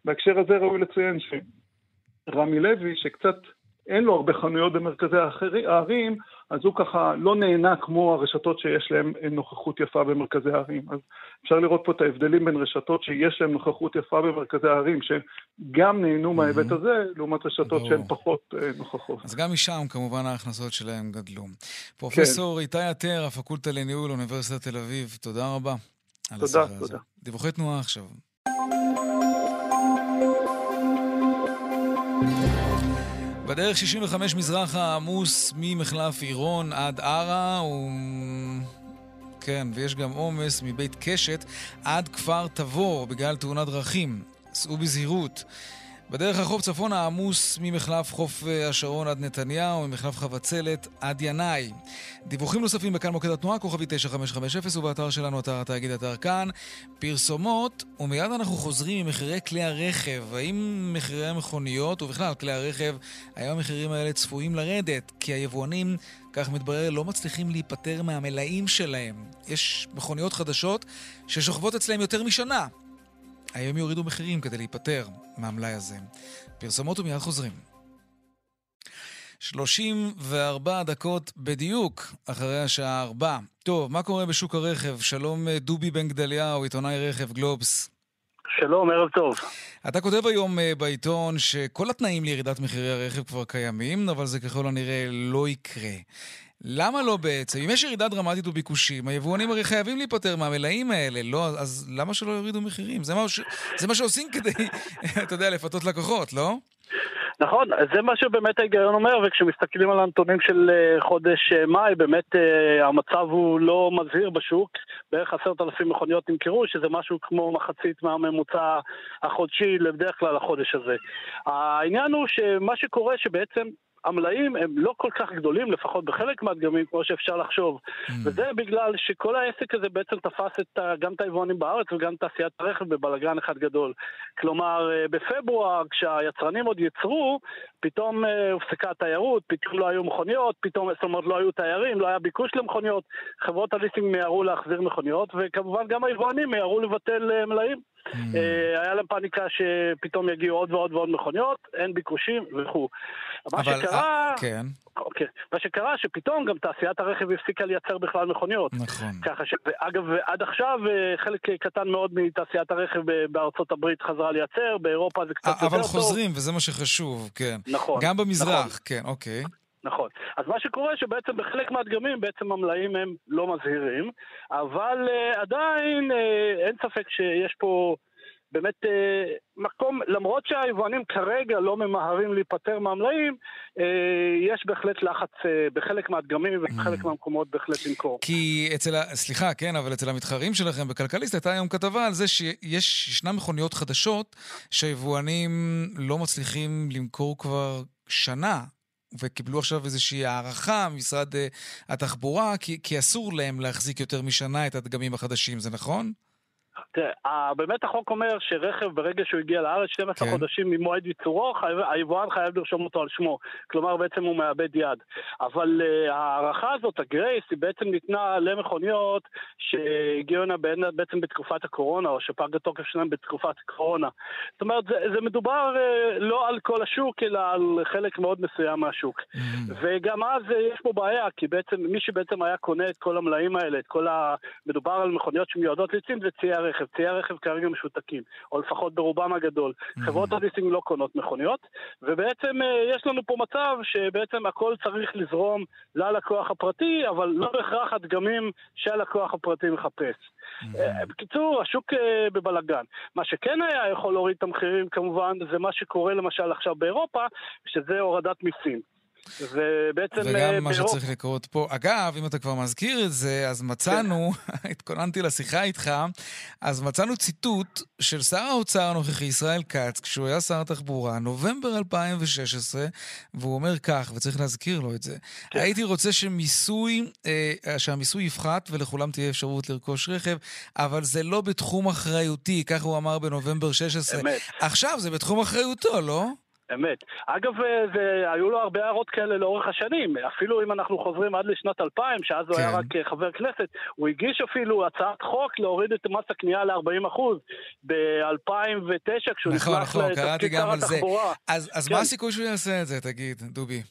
בהקשר הזה ראוי לציין שרמי לוי, שקצת אין לו הרבה חנויות במרכזי הערים, אז הוא ככה לא נהנה כמו הרשתות שיש להן נוכחות יפה במרכזי הערים. אז אפשר לראות פה את ההבדלים בין רשתות שיש להן נוכחות יפה במרכזי הערים, שגם נהנו מההיבט הזה, לעומת רשתות שהן פחות אה, נוכחות. אז גם משם כמובן ההכנסות שלהן גדלו. פרופסור כן. איתי עטר, הפקולטה לניהול, אוניברסיטת תל אביב, תודה רבה. תודה, תודה. דיווחי תנועה עכשיו. בדרך 65 מזרחה עמוס ממחלף עירון עד ערה, ו... כן, ויש גם עומס מבית קשת עד כפר תבור בגלל תאונת דרכים. סעו בזהירות. בדרך החוף צפונה עמוס ממחלף חוף אה, השרון עד נתניהו, ממחלף חבצלת עד ינאי. דיווחים נוספים בכאן מוקד התנועה, כוכבי 9550 ובאתר שלנו, אתר התאגיד אתר כאן. פרסומות, ומיד אנחנו חוזרים ממחירי כלי הרכב. האם מחירי המכוניות, ובכלל כלי הרכב, האם המחירים האלה צפויים לרדת? כי היבואנים, כך מתברר, לא מצליחים להיפטר מהמלאים שלהם. יש מכוניות חדשות ששוכבות אצלהם יותר משנה. היום יורידו מחירים כדי להיפטר מהמלאי הזה. פרסומות ומיד חוזרים. 34 דקות בדיוק אחרי השעה 4. טוב, מה קורה בשוק הרכב? שלום אה, דובי בן גדליהו, עיתונאי רכב גלובס. שלום, ערב טוב. אתה כותב היום אה, בעיתון שכל התנאים לירידת מחירי הרכב כבר קיימים, אבל זה ככל הנראה לא יקרה. למה לא בעצם? אם יש ירידה דרמטית בביקושים, היבואנים הרי חייבים להיפטר מהמלאים האלה, לא? אז למה שלא יורידו מחירים? זה מה, ש... זה מה שעושים כדי, אתה יודע, לפתות לקוחות, לא? נכון, זה מה שבאמת ההיגיון אומר, וכשמסתכלים על הנתונים של אה, חודש אה, מאי, באמת אה, המצב הוא לא מזהיר בשוק, בערך עשרת אלפים מכוניות נמכרו, שזה משהו כמו מחצית מהממוצע החודשי לבדרך כלל החודש הזה. העניין הוא שמה שקורה שבעצם המלאים הם לא כל כך גדולים, לפחות בחלק מהדגמים, כמו שאפשר לחשוב. Mm. וזה בגלל שכל העסק הזה בעצם תפס את, גם את היבואנים בארץ וגם את תעשיית הרכב בבלגן אחד גדול. כלומר, אה, בפברואר, כשהיצרנים עוד יצרו, פתאום אה, הופסקה התיירות, פתאום לא היו מכוניות, פתאום, זאת אומרת, לא היו תיירים, לא היה ביקוש למכוניות, חברות הליסינג מיהרו להחזיר מכוניות, וכמובן גם היבואנים מיהרו לבטל אה, מלאים. Mm. היה להם פאניקה שפתאום יגיעו עוד ועוד ועוד מכוניות, אין ביקושים וכו'. מה שקרה... כן. אוקיי. מה שקרה שפתאום גם תעשיית הרכב הפסיקה לייצר בכלל מכוניות. נכון. ככה ש... אגב, עד עכשיו אה, חלק קטן מאוד מתעשיית הרכב בארצות הברית חזרה לייצר, באירופה זה קצת יותר טוב. אבל חוזרים, וזה מה שחשוב, כן. נכון. גם במזרח, נכון. כן, אוקיי. נכון. אז מה שקורה שבעצם בחלק מהדגמים בעצם המלאים הם לא מזהירים, אבל uh, עדיין uh, אין ספק שיש פה באמת אה, מקום, למרות שהיבואנים כרגע לא ממהרים להיפטר מהמלאים, אה, יש בהחלט לחץ אה, בחלק מהדגמים ובחלק mm. מהמקומות בהחלט למכור. כי אצל, ה... סליחה, כן, אבל אצל המתחרים שלכם בכלכליסט הייתה היום כתבה על זה שישנן מכוניות חדשות שהיבואנים לא מצליחים למכור כבר שנה. וקיבלו עכשיו איזושהי הערכה ממשרד התחבורה, כי, כי אסור להם להחזיק יותר משנה את הדגמים החדשים, זה נכון? תראה, באמת החוק אומר שרכב ברגע שהוא הגיע לארץ 12 כן. חודשים ממועד ייצורו, היבואן חייב לרשום אותו על שמו. כלומר בעצם הוא מאבד יד. אבל uh, ההערכה הזאת, הגרייס, היא בעצם ניתנה למכוניות שהגיעו הנה בעצם בתקופת הקורונה, או שפג התוקף שלהם בתקופת הקורונה. זאת אומרת, זה, זה מדובר uh, לא על כל השוק, אלא על חלק מאוד מסוים מהשוק. Mm-hmm. וגם אז uh, יש פה בעיה, כי בעצם מי שבעצם היה קונה את כל המלאים האלה, את כל ה... מדובר על מכוניות שמיועדות לצים, זה ציי הרכב. ציי הרכב כרגע משותקים, או לפחות ברובם הגדול. Mm-hmm. חברות הליסינג לא קונות מכוניות, ובעצם אה, יש לנו פה מצב שבעצם הכל צריך לזרום ללקוח הפרטי, אבל לא בהכרח הדגמים שהלקוח הפרטי מחפש. Mm-hmm. בקיצור, השוק אה, בבלגן. מה שכן היה יכול להוריד את המחירים כמובן, זה מה שקורה למשל עכשיו באירופה, שזה הורדת מיסים. ובעצם... וגם אה, מה שצריך לקרות פה. אגב, אם אתה כבר מזכיר את זה, אז מצאנו, כן. התכוננתי לשיחה איתך, אז מצאנו ציטוט של שר האוצר הנוכחי, ישראל כץ, כשהוא היה שר התחבורה, נובמבר 2016, והוא אומר כך, וצריך להזכיר לו את זה, כן. הייתי רוצה שמיסוי, אה, שהמיסוי יפחת ולכולם תהיה אפשרות לרכוש רכב, אבל זה לא בתחום אחריותי, כך הוא אמר בנובמבר 16. אמת. עכשיו זה בתחום אחריותו, לא? אמת. אגב, אה, זה, היו לו הרבה הערות כאלה לאורך השנים. אפילו אם אנחנו חוזרים עד לשנת 2000, שאז כן. הוא היה כן. רק אה, חבר כנסת, הוא הגיש אפילו הצעת חוק להוריד את מס הקנייה ל-40% ב-2009, כשהוא נכון, נכנס נכון, לתפקיד שר התחבורה. אז, אז כן. מה הסיכוי שהוא יעשה את זה, תגיד, דובי?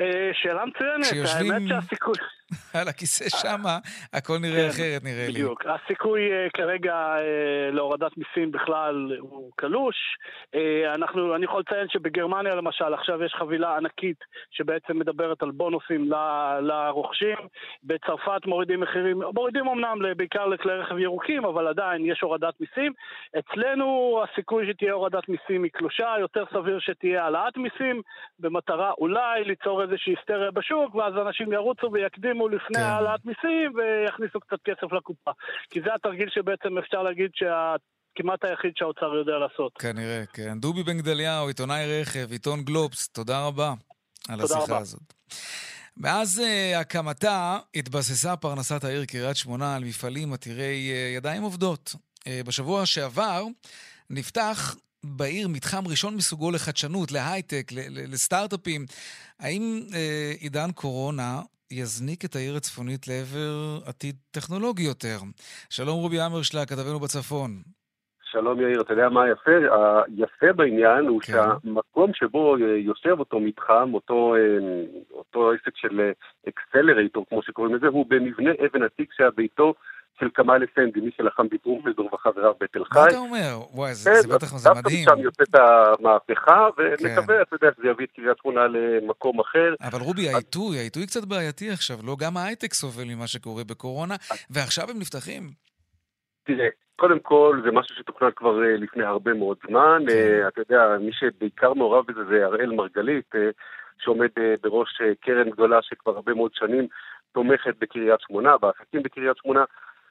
אה, שאלה מצוינת, האמת שהסיכוי... על הכיסא שמה, הכל נראה כן, אחרת נראה לי. בדיוק. הסיכוי uh, כרגע uh, להורדת מיסים בכלל הוא קלוש. Uh, אנחנו, אני יכול לציין שבגרמניה למשל, עכשיו יש חבילה ענקית שבעצם מדברת על בונוסים ל, לרוכשים. בצרפת מורידים מחירים, מורידים אמנם בעיקר לכלי רכב ירוקים, אבל עדיין יש הורדת מיסים. אצלנו הסיכוי שתהיה הורדת מיסים היא קלושה, יותר סביר שתהיה העלאת מיסים, במטרה אולי ליצור איזושהי היסטריה בשוק, ואז אנשים ירוצו ויקדימו. ישימו לפני כן. העלאת מיסים ויכניסו קצת כסף לקופה. כי זה התרגיל שבעצם אפשר להגיד שה... כמעט היחיד שהאוצר יודע לעשות. כנראה, כן. דובי בן גדליהו, עיתונאי רכב, עיתון גלובס, תודה רבה על השיחה רבה. הזאת. מאז uh, הקמתה התבססה פרנסת העיר קריית שמונה על מפעלים עתירי uh, ידיים עובדות. Uh, בשבוע שעבר נפתח בעיר מתחם ראשון מסוגו לחדשנות, להייטק, לסטארט-אפים. האם uh, עידן קורונה יזניק את העיר הצפונית לעבר עתיד טכנולוגי יותר. שלום רובי אמרשלה, כתבנו בצפון. שלום יאיר, אתה יודע מה היפה? היפה בעניין הוא כן. שהמקום שבו יושב אותו מתחם, אותו, אה, אותו עסק של אקסלרייטור, כמו שקוראים לזה, הוא במבנה אבן עתיק שהיה ביתו של כמאל אפנדי, מי שלחם בטרומפלדור וחבריו בתל חי. מה אתה אומר? וואי, זה, כן, זה בטח זה מדהים. דווקא משם יוצאת המהפכה, ונקווה, כן. אתה יודע, שזה יביא את קריית שמונה למקום אחר. אבל רובי, העיתוי, העיתוי קצת בעייתי עכשיו, לא? גם ההייטק סובל ממה שקורה בקורונה, ועכשיו הם נפתחים. תראה, קודם כל, זה משהו שתוכנן כבר אה, לפני הרבה מאוד זמן. כן. אה, אתה יודע, מי שבעיקר מעורב בזה זה אראל מרגלית, אה, שעומד בראש קרן גדולה שכבר הרבה מאוד שנים תומכת בקריית שמונה, בעסקים בקריית שמונה.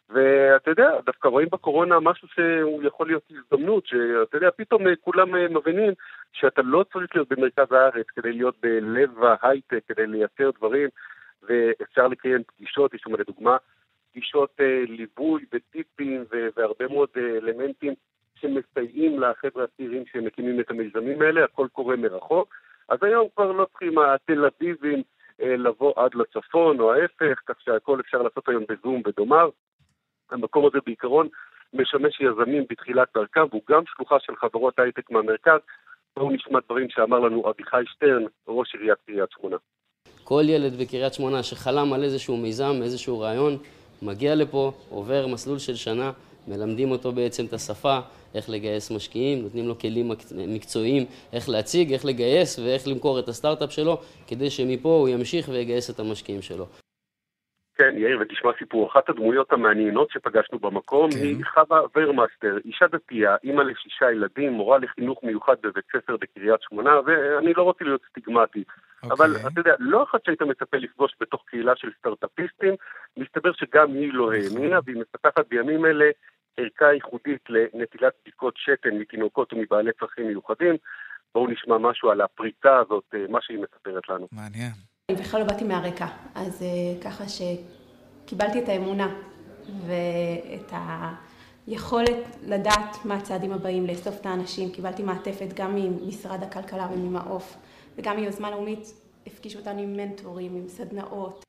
ואתה יודע, דווקא רואים בקורונה משהו שהוא יכול להיות הזדמנות, שאתה יודע, פתאום אה, כולם אה, מבינים שאתה לא צריך להיות במרכז הארץ כדי להיות בלב ההייטק, כדי לייצר דברים, ואפשר לקיים פגישות, יש שם לדוגמה פגישות אה, ליווי וטיפים והרבה מאוד אלמנטים שמסייעים לחבר'ה הצעירים שמקימים את המיזמים האלה, הכל קורה מרחוק. אז היום כבר לא צריכים התל אביבים לבוא עד לצפון או ההפך, כך שהכל אפשר לעשות היום בזום ודומיו. המקום הזה בעיקרון משמש יזמים בתחילת דרכם, והוא גם שלוחה של חברות הייטק מהמרכז. בואו נשמע דברים שאמר לנו אביחי שטרן, ראש עיריית קריית שמונה. כל ילד בקריית שמונה שחלם על איזשהו מיזם, איזשהו רעיון, מגיע לפה, עובר מסלול של שנה, מלמדים אותו בעצם את השפה, איך לגייס משקיעים, נותנים לו כלים מקצועיים, איך להציג, איך לגייס ואיך למכור את הסטארט-אפ שלו, כדי שמפה הוא ימשיך ויגייס את המשקיעים שלו. כן, יאיר, ותשמע סיפור. אחת הדמויות המעניינות שפגשנו במקום כן. היא חווה ורמאסטר, אישה דתייה, אימא לשישה ילדים, מורה לחינוך מיוחד בבית ספר בקריית שמונה, ואני לא רוצה להיות סטיגמטי. Okay. אבל אוקיי. אתה יודע, לא אחת שהיית מצפה לפגוש בתוך קהילה של סטארט-אפיסטים, מסתבר שגם היא לא נכון. האמינה, והיא מפתחת בימים אלה ערכה ייחודית לנטילת בדיקות שתן מתינוקות ומבעלי צרכים מיוחדים. בואו נשמע משהו על הפריצה הזאת, אה, מה שהיא מספרת לנו. מעניין. אני בכלל לא באתי מהרקע, אז uh, ככה שקיבלתי את האמונה ואת היכולת לדעת מה הצעדים הבאים, לאסוף את האנשים. קיבלתי מעטפת גם ממשרד הכלכלה וממעוף, וגם מיוזמה לאומית הפגישו אותנו עם מנטורים, עם סדנאות.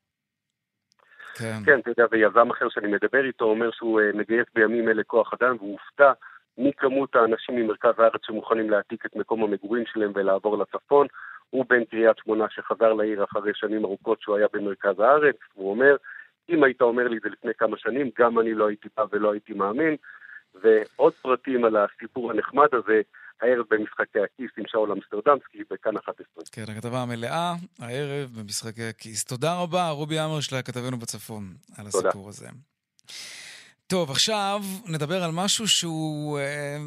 כן. כן, אתה יודע, ויזם אחר שאני מדבר איתו אומר שהוא uh, מגייס בימים אלה כוח אדם והוא הופתע מכמות האנשים ממרכז הארץ שמוכנים להעתיק את מקום המגורים שלהם ולעבור לצפון. הוא בן קריית שמונה שחזר לעיר אחרי שנים ארוכות שהוא היה במרכז הארץ, הוא אומר, אם היית אומר לי את זה לפני כמה שנים, גם אני לא הייתי בא ולא הייתי מאמין. ועוד פרטים על הסיפור הנחמד הזה, הערב במשחקי הכיס עם שאול אמסטרדמסקי בכאן 11. כן, הכתבה המלאה, הערב במשחקי הכיס. תודה רבה, רובי אמרשלה, כתבנו בצפון, על הסיפור תודה. הזה. טוב, עכשיו נדבר על משהו שהוא... אה,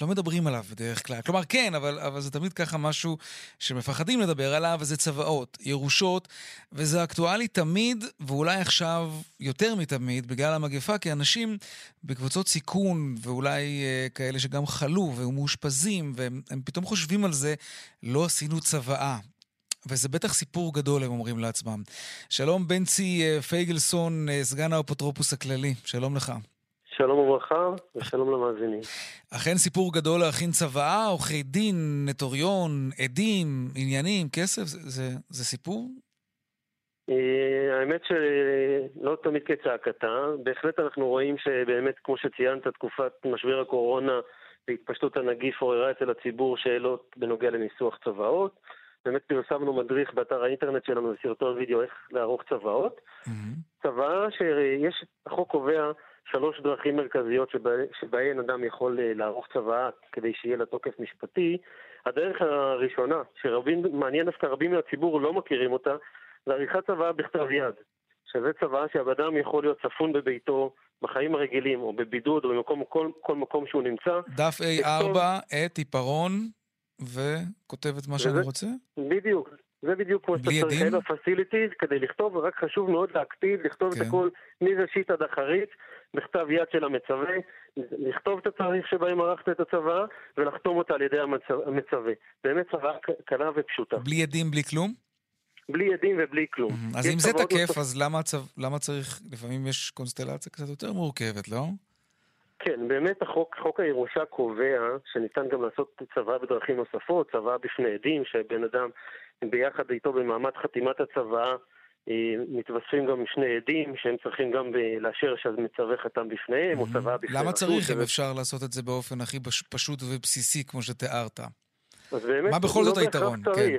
לא מדברים עליו בדרך כלל. כלומר, כן, אבל, אבל זה תמיד ככה משהו שמפחדים לדבר עליו, וזה צוואות, ירושות, וזה אקטואלי תמיד, ואולי עכשיו יותר מתמיד, בגלל המגפה, כי אנשים בקבוצות סיכון, ואולי אה, כאלה שגם חלו ומאושפזים, והם פתאום חושבים על זה, לא עשינו צוואה. וזה בטח סיפור גדול, הם אומרים לעצמם. שלום בנצי אה, פייגלסון, אה, סגן האפוטרופוס הכללי, שלום לך. שלום וברכה, ושלום למאזינים. אכן סיפור גדול להכין צוואה, עורכי דין, נטוריון, עדים, עניינים, כסף, זה, זה, זה סיפור? אה, האמת שלא תמיד כצעקתה, בהחלט אנחנו רואים שבאמת, כמו שציינת, תקופת משבר הקורונה והתפשטות הנגיף עוררה אצל הציבור שאלות בנוגע לניסוח צוואות. באמת פרסמנו מדריך באתר האינטרנט שלנו בסרטון וידאו איך לערוך צוואות. צוואה שיש, החוק קובע שלוש דרכים מרכזיות שבה, שבהן אדם יכול אה, לערוך צוואה כדי שיהיה לה תוקף משפטי. הדרך הראשונה, שמעניין דווקא רבים מהציבור לא מכירים אותה, זה עריכת צוואה בכתב יד. שזה צוואה שהאדם יכול להיות צפון בביתו, בחיים הרגילים, או בבידוד, או במקום, כל, כל מקום שהוא נמצא. דף A4, עט, עיפרון, וכותב את מה שאני רוצה? בדיוק. זה בדיוק כמו שאתה צריך אלו פסיליטיז כדי לכתוב, ורק חשוב מאוד להקפיד, לכתוב כן. את הכל מראשית עד אחרית, בכתב יד של המצווה, לכתוב את התאריך שבהם ערכת את הצוואה, ולחתום אותה על ידי המצווה. באמת צוואה קלה ופשוטה. בלי עדים, בלי כלום? בלי עדים ובלי כלום. אז אם זה תקף, אז למה, צו... למה צריך, לפעמים יש קונסטלציה קצת יותר מורכבת, לא? כן, באמת החוק, חוק הירושה קובע שניתן גם לעשות צוואה בדרכים נוספות, צוואה בפני עדים, שבן אדם ביחד איתו במעמד חתימת הצוואה אה, מתווספים גם שני עדים שהם צריכים גם לאשר שהמצווה חתם בפניהם, או צוואה בפני... למה צריך אם אפשר לעשות את זה באופן הכי פשוט ובסיסי כמו שתיארת? אז באמת, מה בכל זאת לא היתרון? כן.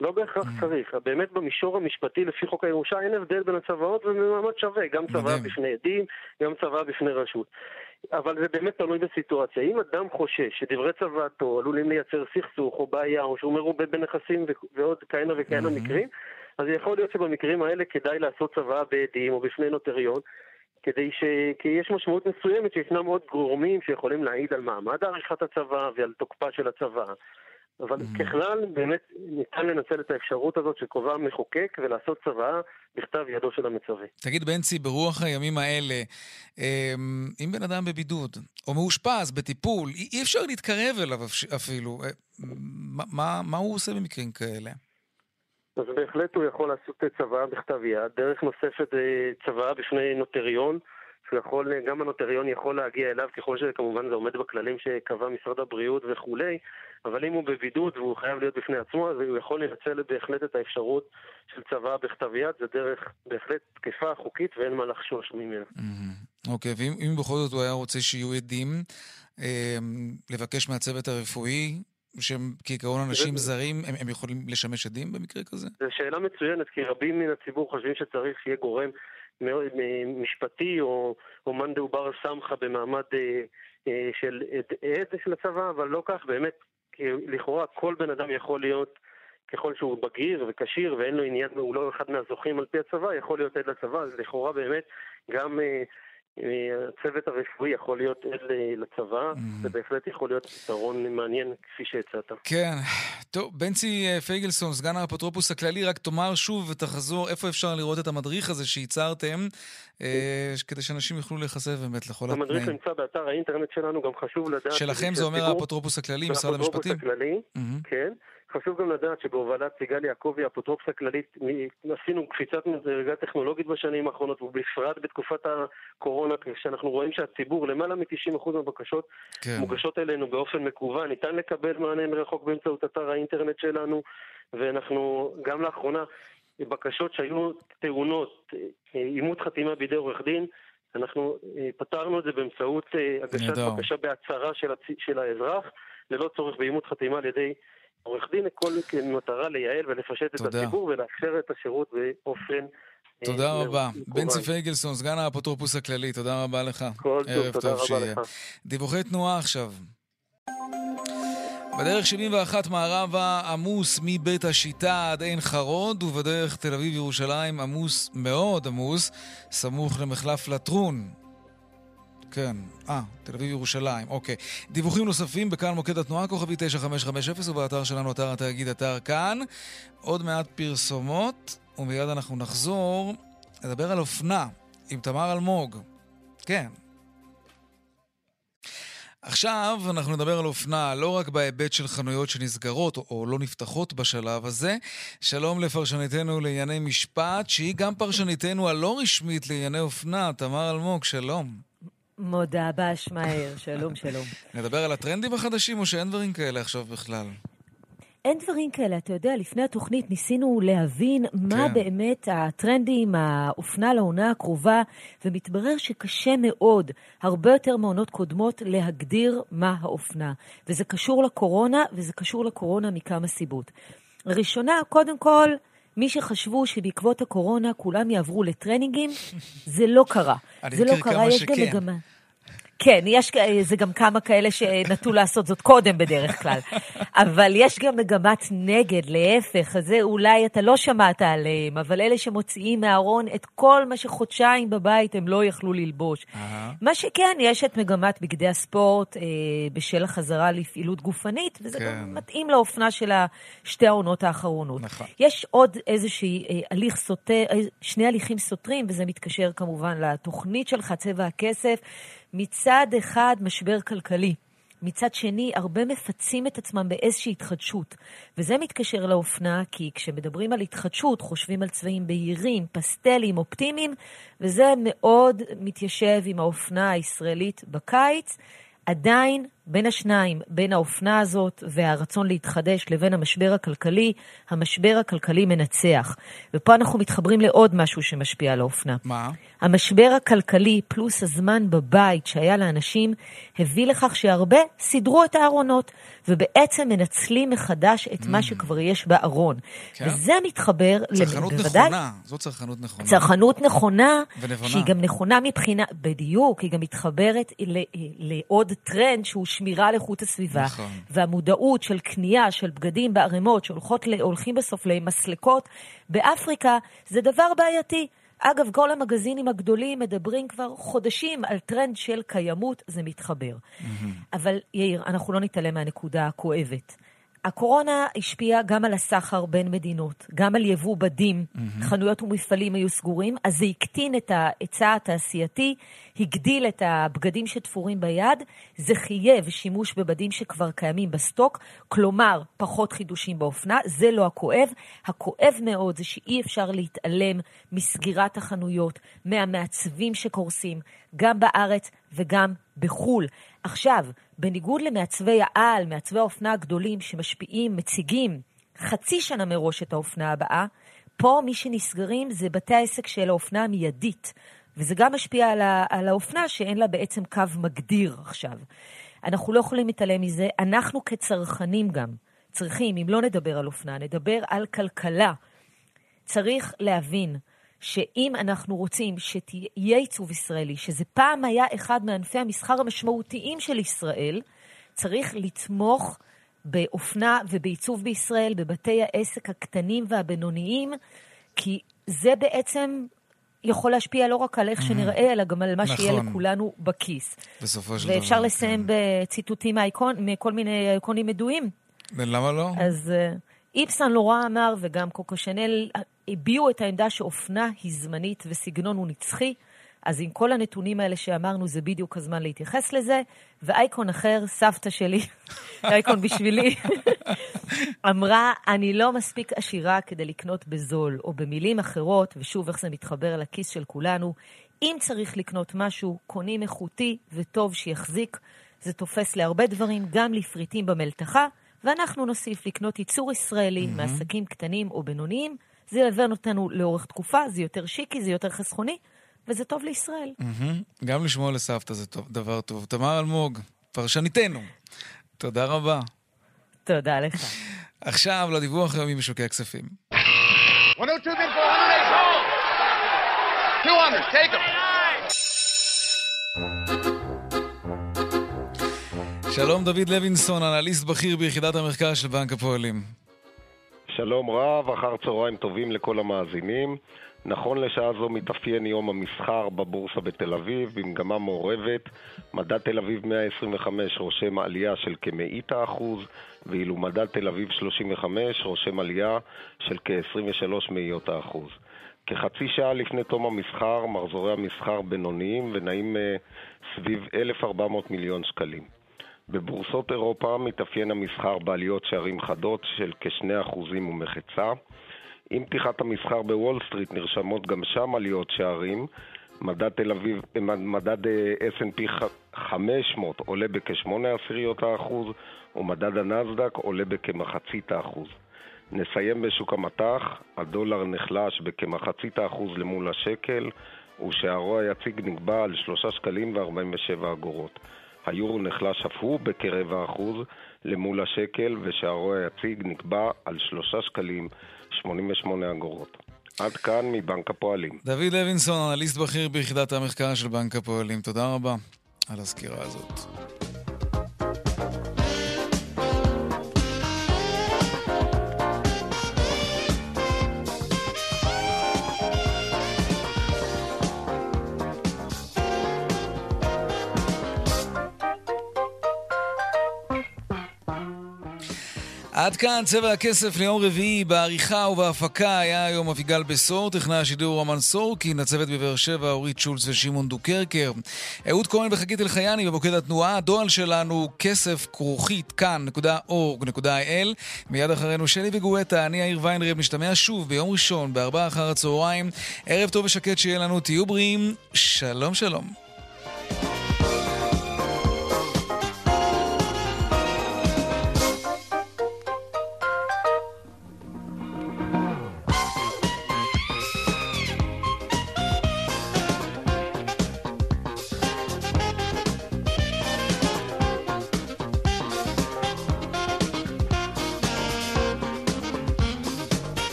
לא בהכרח mm. צריך. באמת במישור המשפטי לפי חוק הירושה אין הבדל בין הצוואות ובמעמד שווה. גם צוואה בפני עדים, גם צוואה בפני רשות. אבל זה באמת תלוי בסיטואציה. אם אדם חושש שדברי צוואתו עלולים לייצר סכסוך או בעיה, או שהוא מרובה בנכסים ועוד כהנה וכהנה mm-hmm. מקרים, אז יכול להיות שבמקרים האלה כדאי לעשות צוואה בעדים או בפני נוטריון, כדי ש... כי יש משמעות מסוימת שישנם עוד גורמים שיכולים להעיד על מעמד עריכת הצוואה ועל תוקפה של הצוואה. אבל mm-hmm. ככלל, באמת ניתן לנצל את האפשרות הזאת שקובע המחוקק ולעשות צוואה בכתב ידו של המצווה. תגיד, בנצי, ברוח הימים האלה, אמ, אם בן אדם בבידוד, או מאושפז, בטיפול, אי אפשר להתקרב אליו אפילו. אה, מה, מה, מה הוא עושה במקרים כאלה? אז בהחלט הוא יכול לעשות צוואה בכתב יד. דרך נוספת אה, צוואה בפני נוטריון. שהוא יכול, גם הנוטריון יכול להגיע אליו ככל שכמובן זה עומד בכללים שקבע משרד הבריאות וכולי, אבל אם הוא בבידוד והוא חייב להיות בפני עצמו, אז הוא יכול לנצל בהחלט את האפשרות של צוואה בכתב יד, זה דרך בהחלט תקפה, חוקית, ואין מה לחשוש ממנה. אוקיי, okay, ואם בכל זאת הוא היה רוצה שיהיו עדים, אה, לבקש מהצוות הרפואי שהם כעיקרון אנשים זרים, הם, הם יכולים לשמש עדים במקרה כזה? זו שאלה מצוינת, כי רבים מן הציבור חושבים שצריך שיהיה גורם משפטי או, או מאן דעובר סמכה במעמד אה, אה, של עד של הצבא, אבל לא כך, באמת, לכאורה כל בן אדם יכול להיות, ככל שהוא בגיר וכשיר ואין לו עניין, הוא לא אחד מהזוכים על פי הצבא, יכול להיות עד לצבא, אז לכאורה באמת גם אה, הצוות הרפואי יכול להיות עד לצבא, mm-hmm. זה בהחלט יכול להיות פתרון מעניין כפי שהצעת. כן. טוב, בנצי אה, פייגלסון, סגן האפוטרופוס הכללי, רק תאמר שוב ותחזור איפה אפשר לראות את המדריך הזה שייצרתם, אה, כדי שאנשים יוכלו להיחשף באמת לכל התנאים. המדריך נמצא באתר האינטרנט שלנו, גם חשוב לדעת... שלכם זה אומר האפוטרופוס הכללי, משרד המשפטים? האפוטרופוס הכללי, כן. חשוב גם לדעת שבהובלת סיגל יעקבי, האפוטרופוס הכללית, עשינו קפיצת מדרגה טכנולוגית בשנים האחרונות, ובפרט בתקופת הקורונה, כשאנחנו רואים שהציבור, למעלה מ-90% מהבקשות כן. מוגשות אלינו באופן מקוון, ניתן לקבל מענה מרחוק באמצעות אתר האינטרנט שלנו, ואנחנו גם לאחרונה, בקשות שהיו טעונות, אימות חתימה בידי עורך דין, אנחנו אה, פתרנו את זה באמצעות אה, הגשת בקשה בהצהרה של, הצ... של האזרח, ללא צורך באימות חתימה על ידי עורך דין הכל כמטרה לייעל ולפשט את הציבור ולאפשר את השירות באופן... אה, תודה רבה. בנצי פייגלסון, סגן האפוטרופוס הכללי, תודה רבה לך. כל טוב, תודה רבה שיהיה. לך. דיווחי תנועה עכשיו. בדרך 71 מערבה עמוס מבית השיטה עד עין חרוד, ובדרך תל אביב-ירושלים עמוס מאוד עמוס, סמוך למחלף לטרון. כן. אה, תל אביב-ירושלים, אוקיי. דיווחים נוספים בכאן מוקד התנועה, כוכבי 9550, ובאתר שלנו, אתר התאגיד, אתר כאן. עוד מעט פרסומות, ומיד אנחנו נחזור לדבר על אופנה עם תמר אלמוג. כן. עכשיו אנחנו נדבר על אופנה לא רק בהיבט של חנויות שנסגרות או לא נפתחות בשלב הזה. שלום לפרשניתנו לענייני משפט, שהיא גם פרשניתנו הלא רשמית לענייני אופנה, תמר אלמוג, שלום. מודה באשמעאל, שלום, שלום. נדבר על הטרנדים החדשים, או שאין דברים כאלה עכשיו בכלל? אין דברים כאלה. אתה יודע, לפני התוכנית ניסינו להבין מה כן. באמת הטרנדים, האופנה לעונה הקרובה, ומתברר שקשה מאוד, הרבה יותר מעונות קודמות, להגדיר מה האופנה. וזה קשור לקורונה, וזה קשור לקורונה מכמה סיבות. ראשונה, קודם כל, מי שחשבו שבעקבות הקורונה כולם יעברו לטרנינגים, זה לא קרה. זה לא קרה, יש גם. מגמה. כן, יש, זה גם כמה כאלה שנטו לעשות זאת קודם בדרך כלל. אבל יש גם מגמת נגד, להפך, זה אולי אתה לא שמעת עליהם, אבל אלה שמוציאים מהארון את כל מה שחודשיים בבית הם לא יכלו ללבוש. מה שכן, יש את מגמת בגדי הספורט אה, בשל החזרה לפעילות גופנית, וזה כן. גם מתאים לאופנה של שתי העונות האחרונות. נכון. יש עוד איזשהי אה, הליך סותר, אה, שני הליכים סותרים, וזה מתקשר כמובן לתוכנית שלך, צבע הכסף. מצד אחד, משבר כלכלי. מצד שני, הרבה מפצים את עצמם באיזושהי התחדשות. וזה מתקשר לאופנה, כי כשמדברים על התחדשות, חושבים על צבעים בהירים, פסטלים, אופטימיים, וזה מאוד מתיישב עם האופנה הישראלית בקיץ. עדיין, בין השניים, בין האופנה הזאת והרצון להתחדש לבין המשבר הכלכלי, המשבר הכלכלי מנצח. ופה אנחנו מתחברים לעוד משהו שמשפיע על האופנה. מה? המשבר הכלכלי פלוס הזמן בבית שהיה לאנשים הביא לכך שהרבה סידרו את הארונות ובעצם מנצלים מחדש את מה שכבר יש בארון. כן. וזה מתחבר, צרכנות בוודאי, נכונה, זו צרכנות נכונה. צרכנות נכונה, ונבונה. שהיא גם נכונה מבחינה, בדיוק, היא גם מתחברת ל- לעוד טרנד שהוא שמירה על איכות הסביבה. נכון. והמודעות של קנייה של בגדים בערימות שהולכים בסוף למסלקות באפריקה, זה דבר בעייתי. אגב, כל המגזינים הגדולים מדברים כבר חודשים על טרנד של קיימות, זה מתחבר. אבל יאיר, אנחנו לא נתעלם מהנקודה הכואבת. הקורונה השפיעה גם על הסחר בין מדינות, גם על יבוא בדים, חנויות ומפעלים היו סגורים, אז זה הקטין את ההיצע התעשייתי, הגדיל את הבגדים שתפורים ביד, זה חייב שימוש בבדים שכבר קיימים בסטוק, כלומר, פחות חידושים באופנה, זה לא הכואב. הכואב מאוד זה שאי אפשר להתעלם מסגירת החנויות, מהמעצבים שקורסים, גם בארץ וגם בחו"ל. עכשיו, בניגוד למעצבי העל, מעצבי האופנה הגדולים שמשפיעים, מציגים חצי שנה מראש את האופנה הבאה, פה מי שנסגרים זה בתי העסק של האופנה המיידית. וזה גם משפיע על, ה- על האופנה שאין לה בעצם קו מגדיר עכשיו. אנחנו לא יכולים להתעלם מזה. אנחנו כצרכנים גם צריכים, אם לא נדבר על אופנה, נדבר על כלכלה. צריך להבין שאם אנחנו רוצים שתהיה עיצוב ישראלי, שזה פעם היה אחד מענפי המסחר המשמעותיים של ישראל, צריך לתמוך באופנה ובעיצוב בישראל, בבתי העסק הקטנים והבינוניים, כי זה בעצם יכול להשפיע לא רק על איך שנראה, אלא גם על מה שיהיה נכון. לכולנו בכיס. בסופו של דבר. ואפשר לסיים בציטוטים מהאיקון- מכל מיני איקונים ידועים. למה לא? אז אה, איפסן לורה אמר, וגם קוקו שנל, הביעו את העמדה שאופנה היא זמנית וסגנון הוא נצחי. אז עם כל הנתונים האלה שאמרנו, זה בדיוק הזמן להתייחס לזה. ואייקון אחר, סבתא שלי, אייקון בשבילי, אמרה, אני לא מספיק עשירה כדי לקנות בזול, או במילים אחרות, ושוב, איך זה מתחבר לכיס של כולנו, אם צריך לקנות משהו, קונים איכותי וטוב שיחזיק. זה תופס להרבה דברים, גם לפריטים במלתחה, ואנחנו נוסיף לקנות ייצור ישראלי מהמם. מעסקים קטנים או בינוניים. זה ילווה אותנו לאורך תקופה, זה יותר שיקי, זה יותר חסכוני, וזה טוב לישראל. מהמם. גם לשמוע לסבתא זה טוב- דבר טוב. תמר אלמוג, פרשניתנו, תודה רבה. תודה לך. עכשיו לדיווח היומי משוקי הכספים. 102 bid for 108 sold. 200, take them. שלום דוד לוינסון, אנליסט בכיר ביחידת המחקר של בנק הפועלים. שלום רב, אחר צהריים טובים לכל המאזינים. נכון לשעה זו מתאפיין יום המסחר בבורסה בתל אביב במגמה מעורבת. מדד תל אביב 125 רושם עלייה של כמאית האחוז, ואילו מדד תל אביב 35 רושם עלייה של כ-23 מאיות האחוז. כחצי שעה לפני תום המסחר, מחזורי המסחר בינוניים ונעים אה, סביב 1,400 מיליון שקלים. בבורסות אירופה מתאפיין המסחר בעליות שערים חדות של כ-2% ומחצה. עם פתיחת המסחר בוול סטריט נרשמות גם שם עליות שערים, מדד תל אביב, מדד S&P 500 עולה בכ-8 עשיריות האחוז, ומדד הנסדק עולה בכמחצית האחוז. נסיים בשוק המטח, הדולר נחלש בכמחצית האחוז למול השקל, ושערו היציג נקבע על 3 שקלים ו-47 אגורות. היורו נחלש אף הוא בכרבע אחוז למול השקל, ושערו היציג נקבע על 3 שקלים 88 אגורות. עד כאן מבנק הפועלים. דוד לוינסון, אנליסט בכיר ביחידת המחקר של בנק הפועלים, תודה רבה על הסקירה הזאת. עד כאן צבע הכסף ליום רביעי, בעריכה ובהפקה היה היום אביגל בשור, טכנאי השידור רומן סורקין, הצוות בבאר שבע אורית שולץ ושמעון דוקרקר. אהוד כהן וחגית אלחייני במוקד התנועה, הדואל שלנו כסף כרוכית כאן.org.il מיד אחרינו שלי וגואטה, אני יאיר ויינרב, נשתמע שוב ביום ראשון בארבעה אחר הצהריים. ערב טוב ושקט שיהיה לנו, תהיו בריאים, שלום שלום.